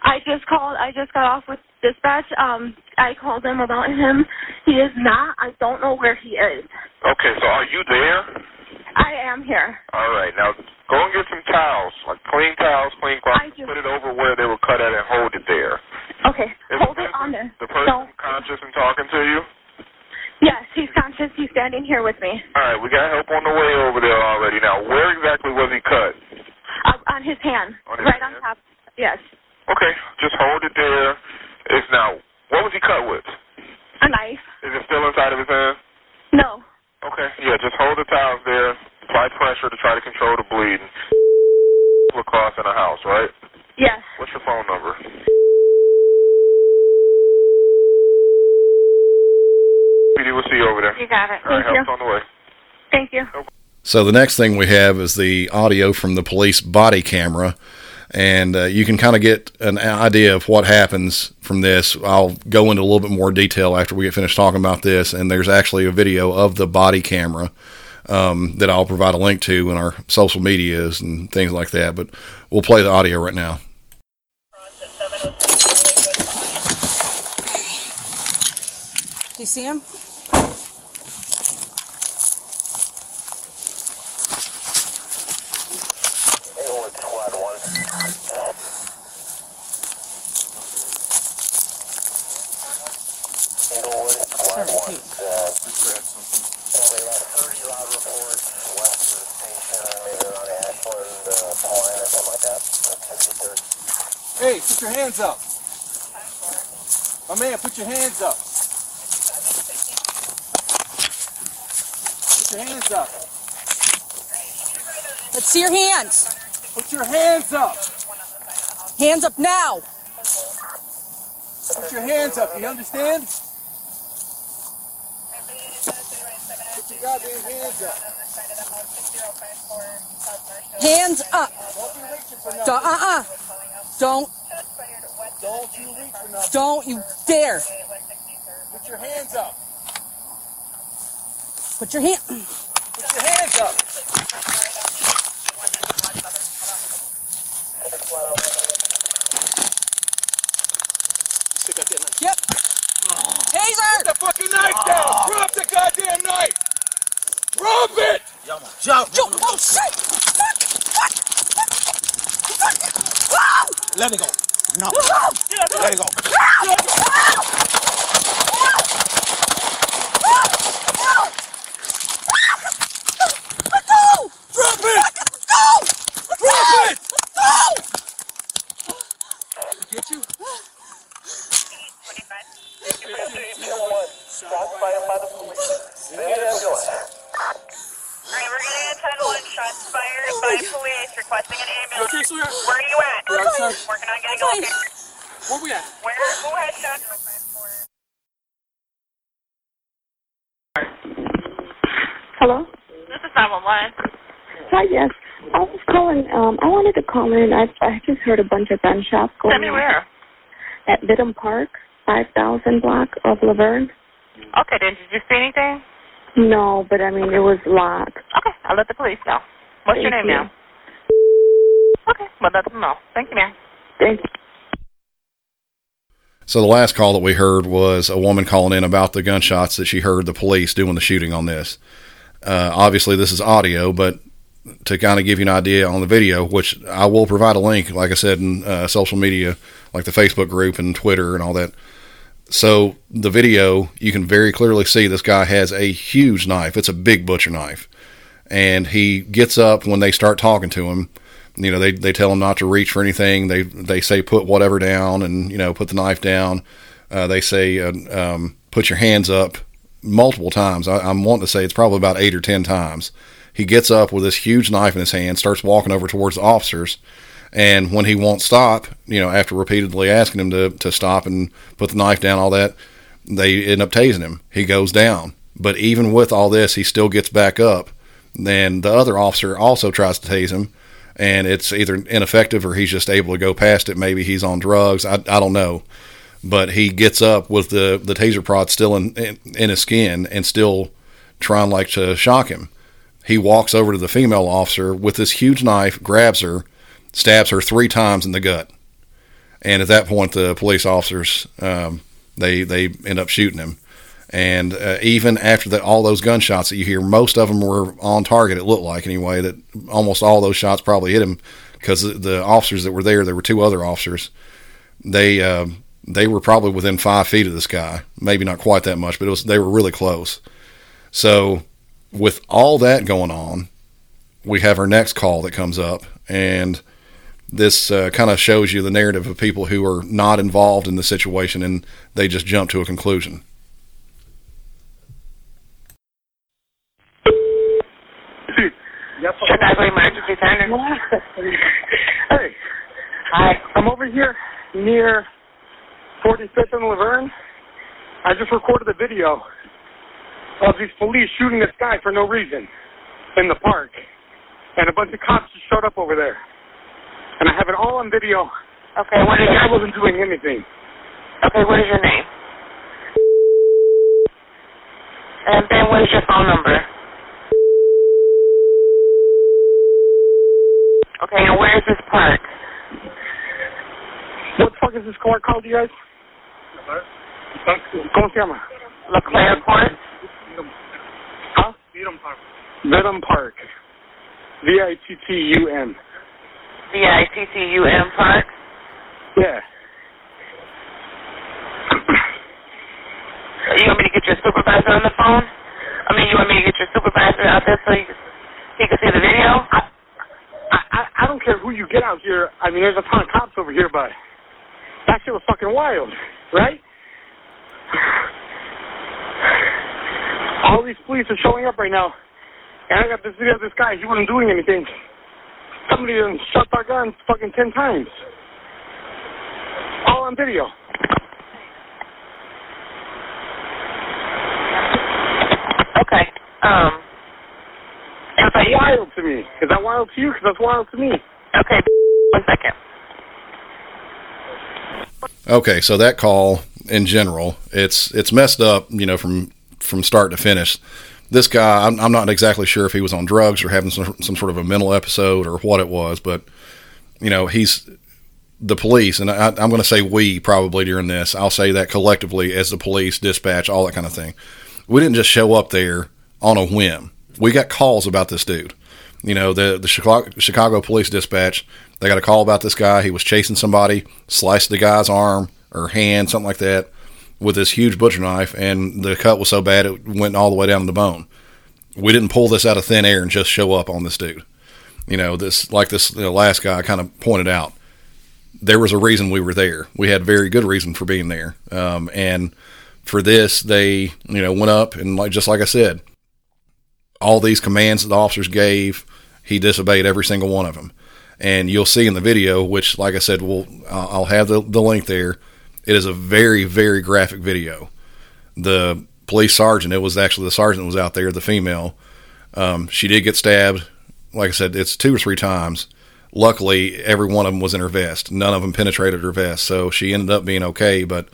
I just called I just got off with dispatch. Um I called them about him. He is not. I don't know where he is. Okay, so are you there? I am here. All right, now go and get some towels, like clean towels, clean cloth. Put it over where they were cut at and hold it there. Okay. Is Hold it on there. The person conscious and talking to you? Yes, he's conscious. He's standing here with me. All right, we got help on the way over there already. Now, where exactly was he cut? Uh, on his hand. On his right hand? on top. Yes. Okay, just hold it there. It's now, what was he cut with? A knife. Is it still inside of his hand? No. Okay, yeah, just hold the towels there. Apply pressure to try to control the bleeding. Lacrosse in a house, right? Yes. What's your phone number? PD will see you over there. You got it. All right, Thank help's you. on the way. Thank you. So the next thing we have is the audio from the police body camera, and uh, you can kind of get an idea of what happens from this. I'll go into a little bit more detail after we get finished talking about this, and there's actually a video of the body camera um, that I'll provide a link to in our social medias and things like that. But we'll play the audio right now. Do you see him? up. My man, put your hands up. Put your hands up. Let's see your hands. Put your hands up. Hands up now. Put your hands up. You understand? Goddamn hands up. Hands up. Don't, uh-uh. Don't, Don't you reach for nothing. don't you dare. Put your hands up. Put your hand. Put your hands up. Yep. Taser. Put the fucking knife down. Drop the goddamn knife. Drop it. Jump. Jump. Oh, shit. Fuck. Fuck. Fuck. Fuck. Let it go. No. Whoa. Let it go. Let go. Drop it. Go. Drop it. Go. Get you? Alright, we're getting a 10-1 shots fired by police requesting an ambulance. okay, sweetheart? Where are you at? We're outside. Working on getting a location. Where we at? Where? Who has shots? Hello? This is 911. Hi, yes. I was calling. Um, I wanted to call in. I I just heard a bunch of gunshots going Tell me on where. at Vittum Park, 5000 block of Laverne. Okay, then did you see anything? No, but I mean it was locked. Okay, I'll let the police know. What's your Thank name you. now? Okay, well let them know. Thank you, ma'am. Thank you. So the last call that we heard was a woman calling in about the gunshots that she heard the police doing the shooting on this. Uh, obviously, this is audio, but to kind of give you an idea on the video, which I will provide a link, like I said, in uh, social media, like the Facebook group and Twitter and all that. So the video, you can very clearly see this guy has a huge knife. It's a big butcher knife, and he gets up when they start talking to him. You know, they they tell him not to reach for anything. They they say put whatever down, and you know put the knife down. Uh, they say uh, um, put your hands up multiple times. I, I'm wanting to say it's probably about eight or ten times. He gets up with this huge knife in his hand, starts walking over towards the officers, and when he won't stop, you know, after repeatedly asking him to to stop and put the knife down, all that, they end up tasing him. He goes down. But even with all this, he still gets back up. Then the other officer also tries to tase him, and it's either ineffective or he's just able to go past it. Maybe he's on drugs. I, I don't know. But he gets up with the, the taser prod still in, in, in his skin and still trying like to shock him. He walks over to the female officer with this huge knife, grabs her, stabs her three times in the gut. And at that point, the police officers um, they they end up shooting him. And uh, even after that, all those gunshots that you hear, most of them were on target. It looked like anyway that almost all those shots probably hit him because the, officers that were there, there were two other officers. They uh, they were probably within five feet of this guy, maybe not quite that much, but it was they were really close. So with all that going on, we have our next call that comes up, and this uh, kind of shows you the narrative of people who are not involved in the situation and they just jump to a conclusion. Chicago Emergency Center. [laughs] Hey, hi. I'm over here near 45th and Laverne. I just recorded a video of these police shooting this guy for no reason in the park, and a bunch of cops just showed up over there, and I have it all on video. Okay, what is and I your wasn't doing anything. Okay, what is your name? And then what is your phone number? Okay, and where is this park? What the fuck is this car called, you guys? ¿Cómo se llama? LeClaire Court? Huh? Vittum Park. V-I-T-T-U-M. V-I-T-T-U-M Park? Yeah. You want me to get your supervisor on the phone? I mean, you want me to get your supervisor out there so you can, he can see the video? I, I, I don't care who you get out here. I mean, there's a ton of cops over here, but that shit was fucking wild, right? All these police are showing up right now, And I got this video of this guy. He wasn't doing anything. Somebody done shot our guns fucking ten times. All on video. Okay. Um. That's wild to me. Is that wild to you? Because that's wild to me. Okay. One second. Okay, so that call in general, it's it's messed up, you know, from from start to finish. This guy, I'm, I'm not exactly sure if he was on drugs or having some some sort of a mental episode or what it was, but you know, he's the police, and I, I'm going to say we probably during this. I'll say that collectively as the police, dispatch, all that kind of thing. We didn't just show up there on a whim. We got calls about this dude. You know, the the Chicago, Chicago Police Dispatch, they got a call about this guy. He was chasing somebody, sliced the guy's arm or hand, something like that, with this huge butcher knife, and the cut was so bad it went all the way down to the bone. We didn't pull this out of thin air and just show up on this dude. You know, this like this the last guy kind of pointed out. There was a reason we were there. We had very good reason for being there, um, and for this, they you know went up and like just like I said, all these commands that the officers gave, he disobeyed every single one of them. And you'll see in the video, which, like I said, we'll I'll have the, the link there. It is a very very graphic video. The police sergeant, it was actually the sergeant was out there, the female. Um, she did get stabbed. Like I said, it's two or three times. Luckily, every one of them was in her vest. None of them penetrated her vest, so she ended up being okay. But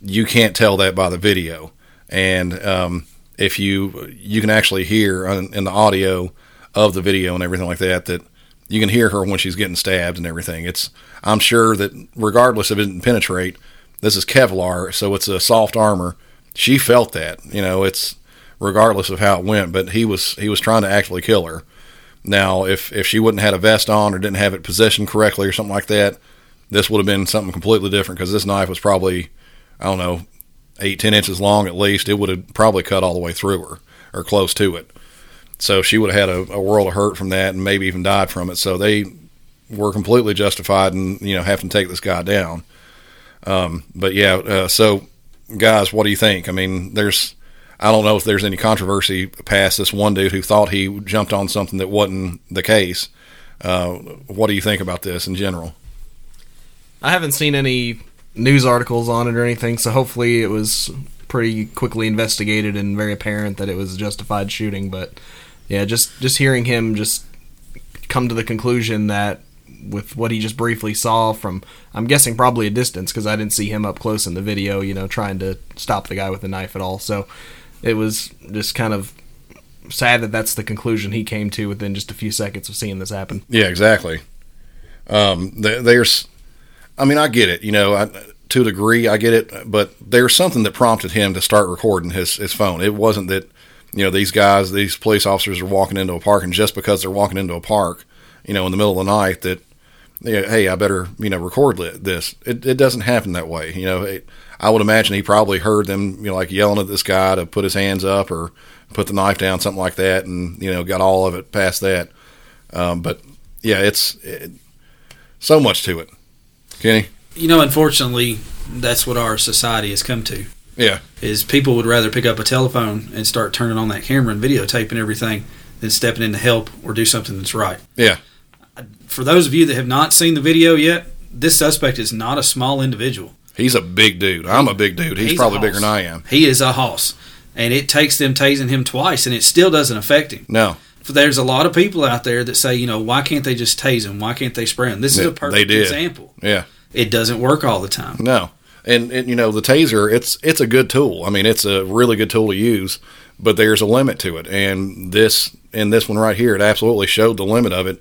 you can't tell that by the video. And um, if you you can actually hear in the audio of the video and everything like that that you can hear her when she's getting stabbed and everything. It's I'm sure that regardless if it didn't penetrate, this is Kevlar, so it's a soft armor. She felt that, you know, it's regardless of how it went, but he was he was trying to actually kill her. Now, if if she wouldn't had a vest on or didn't have it positioned correctly or something like that, this would have been something completely different because this knife was probably I don't know eight ten inches long at least. It would have probably cut all the way through her or close to it. So she would have had a, a world of hurt from that and maybe even died from it. So they were completely justified in you know having to take this guy down. Um, but yeah, uh, so guys, what do you think? I mean, there's I don't know if there's any controversy past this one dude who thought he jumped on something that wasn't the case. Uh, what do you think about this in general? I haven't seen any news articles on it or anything, so hopefully it was pretty quickly investigated and very apparent that it was a justified shooting. But yeah, just just hearing him just come to the conclusion that with what he just briefly saw from I'm guessing probably a distance because I didn't see him up close in the video, you know, trying to stop the guy with the knife at all. So it was just kind of sad that that's the conclusion he came to within just a few seconds of seeing this happen. Yeah, exactly. Um, there's, I mean, I get it. You know, I, to a degree, I get it. But there's something that prompted him to start recording his his phone. It wasn't that you know these guys, these police officers are walking into a park, and just because they're walking into a park, you know, in the middle of the night, that hey, I better you know record this. It, it doesn't happen that way. You know, it, I would imagine he probably heard them, you know, like yelling at this guy to put his hands up or put the knife down, something like that, and you know, got all of it past that. Um, but yeah, it's it, so much to it, Kenny. You know, unfortunately, that's what our society has come to. Yeah, is people would rather pick up a telephone and start turning on that camera and videotaping everything than stepping in to help or do something that's right. Yeah. For those of you that have not seen the video yet, this suspect is not a small individual. He's a big dude. I'm a big dude. He's, He's probably bigger than I am. He is a hoss, and it takes them tasing him twice, and it still doesn't affect him. No. There's a lot of people out there that say, you know, why can't they just tase him? Why can't they spray him? This is a perfect they did. example. Yeah. It doesn't work all the time. No, and, and you know the taser, it's it's a good tool. I mean, it's a really good tool to use, but there's a limit to it. And this and this one right here, it absolutely showed the limit of it.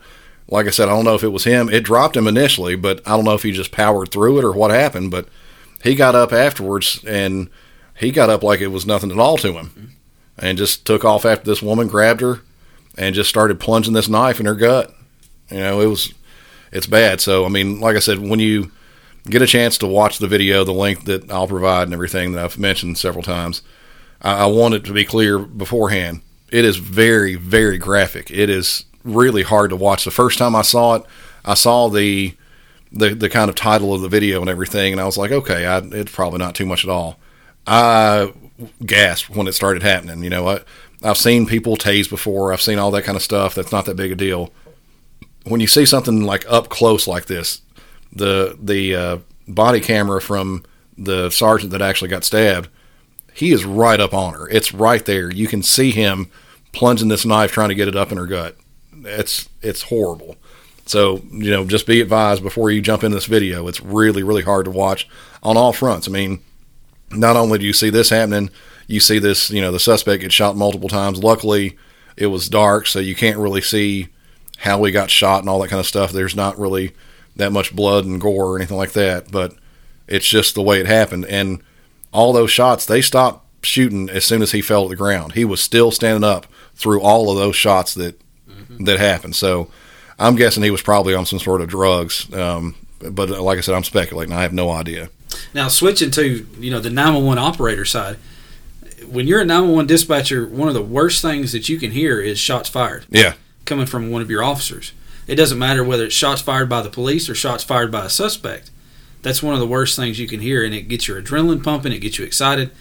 Like I said, I don't know if it was him. It dropped him initially, but I don't know if he just powered through it or what happened. But he got up afterwards, and he got up like it was nothing at all to him, and just took off after this woman, grabbed her, and just started plunging this knife in her gut. You know, it was it's bad. So I mean, like I said, when you get a chance to watch the video, the link that I'll provide and everything that I've mentioned several times, I, I want it to be clear beforehand. It is very, very graphic. It is really hard to watch. The first time I saw it, I saw the the the kind of title of the video and everything, and I was like, okay, I, it's probably not too much at all. I gasped when it started happening. You know, I I've seen people tase before. I've seen all that kind of stuff. That's not that big a deal. When you see something like up close like this, the the uh, body camera from the sergeant that actually got stabbed, he is right up on her. It's right there. You can see him plunging this knife trying to get it up in her gut. It's it's horrible. So you know, just be advised before you jump in this video. It's really really hard to watch on all fronts. I mean, not only do you see this happening, you see this. You know, the suspect get shot multiple times. Luckily, it was dark, so you can't really see how he got shot and all that kind of stuff. There's not really that much blood and gore or anything like that, but it's just the way it happened. And all those shots, they stopped shooting as soon as he fell to the ground. He was still standing up through all of those shots that. That happened. So I'm guessing he was probably on some sort of drugs. Um, but like I said, I'm speculating. I have no idea. Now switching to you know the 911 operator side, when you're a 911 dispatcher, one of the worst things that you can hear is shots fired. Yeah, coming from one of your officers. It doesn't matter whether it's shots fired by the police or shots fired by a suspect. That's one of the worst things you can hear, and it gets your adrenaline pumping. It gets you excited.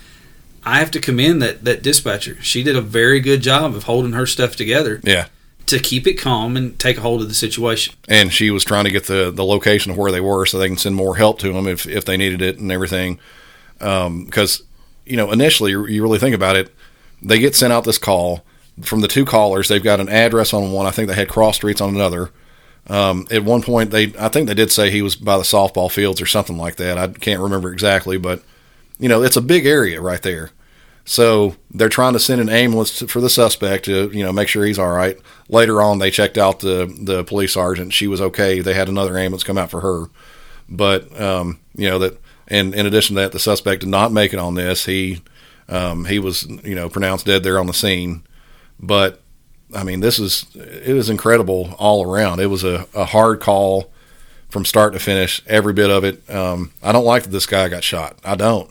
I have to commend that that dispatcher. She did a very good job of holding her stuff together. Yeah. To keep it calm and take a hold of the situation. And she was trying to get the, the location of where they were so they can send more help to them if, if they needed it and everything. Because, um, you know, initially, you really think about it, they get sent out this call from the two callers. They've got an address on one. I think they had cross streets on another. Um, at one point, they I think they did say he was by the softball fields or something like that. I can't remember exactly, but you know, it's a big area right there. So they're trying to send an ambulance for the suspect to, you know, make sure he's all right. Later on, they checked out the the police sergeant. She was okay. They had another ambulance come out for her, but um, you know that. And in addition to that, the suspect did not make it on this. He um, he was, you know, pronounced dead there on the scene. But I mean, this is it was incredible all around. It was a, a hard call from start to finish, every bit of it. Um, I don't like that this guy got shot. I don't.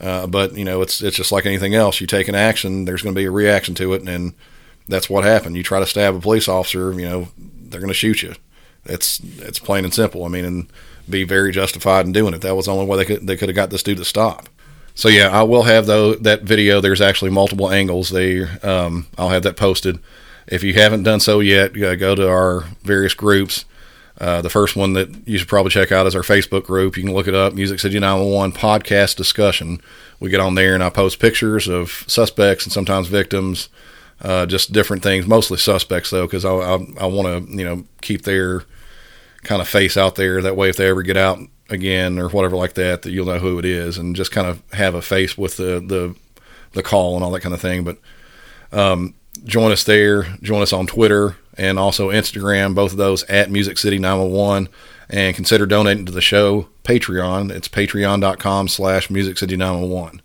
Uh, but you know, it's it's just like anything else. You take an action, there's going to be a reaction to it, and, that's what happened. You try to stab a police officer, you know, they're going to shoot you. It's it's plain and simple. I mean, and be very justified in doing it. That was the only way they could they could have got this dude to stop. So yeah, I will have though that video. There's actually multiple angles. They um, I'll have that posted. If you haven't done so yet, go to our various groups. Uh, the first one that you should probably check out is our Facebook group. You can look it up, Music City 911 Podcast Discussion. We get on there and I post pictures of suspects and sometimes victims, uh, just different things, mostly suspects though, because I, I, I want to, you know, keep their kind of face out there. That way, if they ever get out again or whatever like that, that you'll know who it is and just kind of have a face with the, the, the call and all that kind of thing. But, um, join us there, join us on Twitter and also Instagram, both of those at Music City 911 and consider donating to the show Patreon. It's patreon.com slash Music City 911.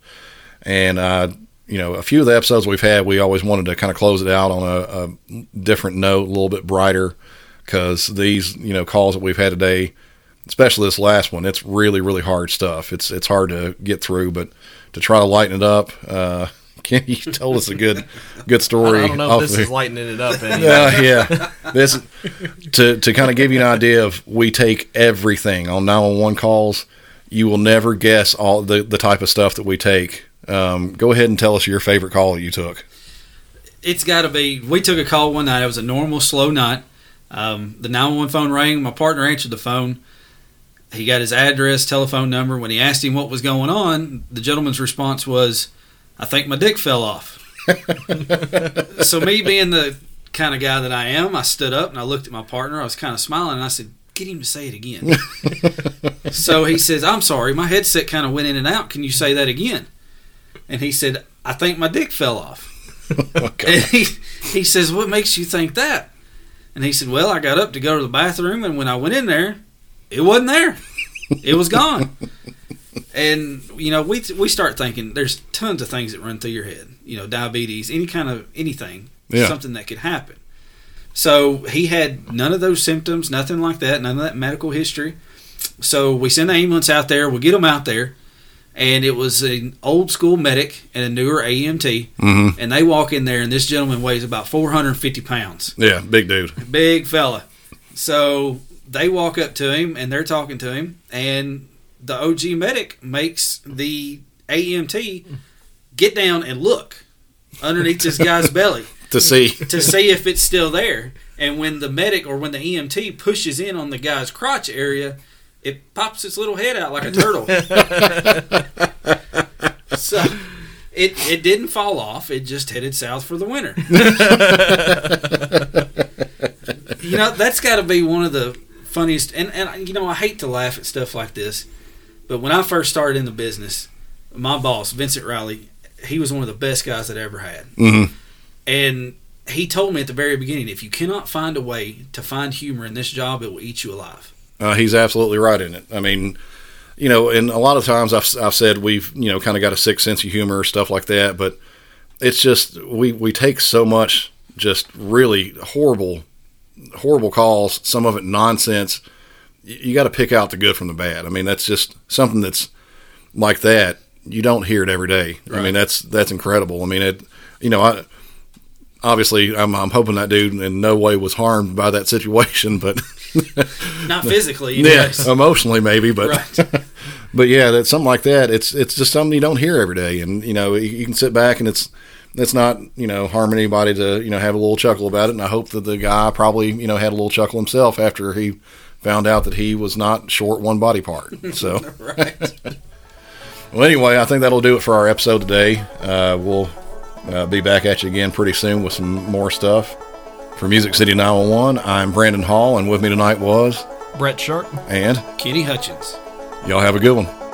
And, uh, you know, a few of the episodes we've had, we always wanted to kind of close it out on a, a different note, a little bit brighter, because these, you know, calls that we've had today, especially this last one, it's really, really hard stuff. It's it's hard to get through, but to try to lighten it up, uh, Kenny [laughs] you told us a good good story. I don't know if this is lightening it up. [laughs] Yeah, yeah. This to to kind of give you an idea of we take everything on 911 calls. You will never guess all the the type of stuff that we take. Um, go ahead and tell us your favorite call that you took. It's got to be. We took a call one night. It was a normal slow night. Um, the 911 phone rang. My partner answered the phone. He got his address, telephone number. When he asked him what was going on, the gentleman's response was, "I think my dick fell off." [laughs] so me being the kind of guy that I am, I stood up and I looked at my partner. I was kind of smiling and I said, "Get him to say it again." [laughs] so he says, "I'm sorry, my headset kind of went in and out. Can you say that again?" And he said, "I think my dick fell off." [laughs] Oh, okay. And he he says, "What makes you think that?" And he said, Well, I got up to go to the bathroom, and when I went in there, it wasn't there. It was gone. And, you know, we, we start thinking there's tons of things that run through your head. You know, diabetes, any kind of anything, yeah. something that could happen. So he had none of those symptoms, nothing like that, none of that medical history. So we send the ambulance out there, we get him out there and it was an old school medic and a newer EMT, mm-hmm. and they walk in there, and this gentleman weighs about 450 pounds. Yeah, big dude, big fella. So they walk up to him and they're talking to him, and the OG medic makes the EMT get down and look. underneath this guy's [laughs] belly to see to see if it's still there. And when the medic or when the EMT pushes in on the guy's crotch area, it pops its little head out like a turtle. [laughs] so it it didn't fall off. It just headed south for the winter. [laughs] you know that's got to be one of the funniest. And and you know I hate to laugh at stuff like this, but when I first started in the business, my boss Vincent Riley, he was one of the best guys that I ever had. Mhm. And he told me at the very beginning, if you cannot find a way to find humor in this job, it will eat you alive. Uh, he's absolutely right in it. I mean, you know, and a lot of times I've, I've said we've, you know, kind of got a sick sense of humor, stuff like that, but it's just, we, we take so much just really horrible, horrible calls, some of it nonsense. You, got to pick out the good from the bad. I mean, that's just something that's like that. You don't hear it every day. I mean, that's, that's incredible. I mean, it, you know, I, obviously I'm, I'm hoping that dude in no way was harmed by that situation, [laughs] but Not physically, yeah, emotionally maybe, but Right. [laughs] but yeah, that's something like that. It's it's just something you don't hear every day, and you know you, you can sit back and it's it's not you know harm anybody to you know have a little chuckle about it. And I hope that the guy probably you know had a little chuckle himself after he found out that he was not short one body part. So [laughs] right. well, anyway, I think that'll do it for our episode today. Uh, we'll uh, be back at you again pretty soon with some more stuff. For Music City 911, I'm Brandon Hall, and with me tonight was Brett Sharp and Kenny Hutchins. y'all have a good one.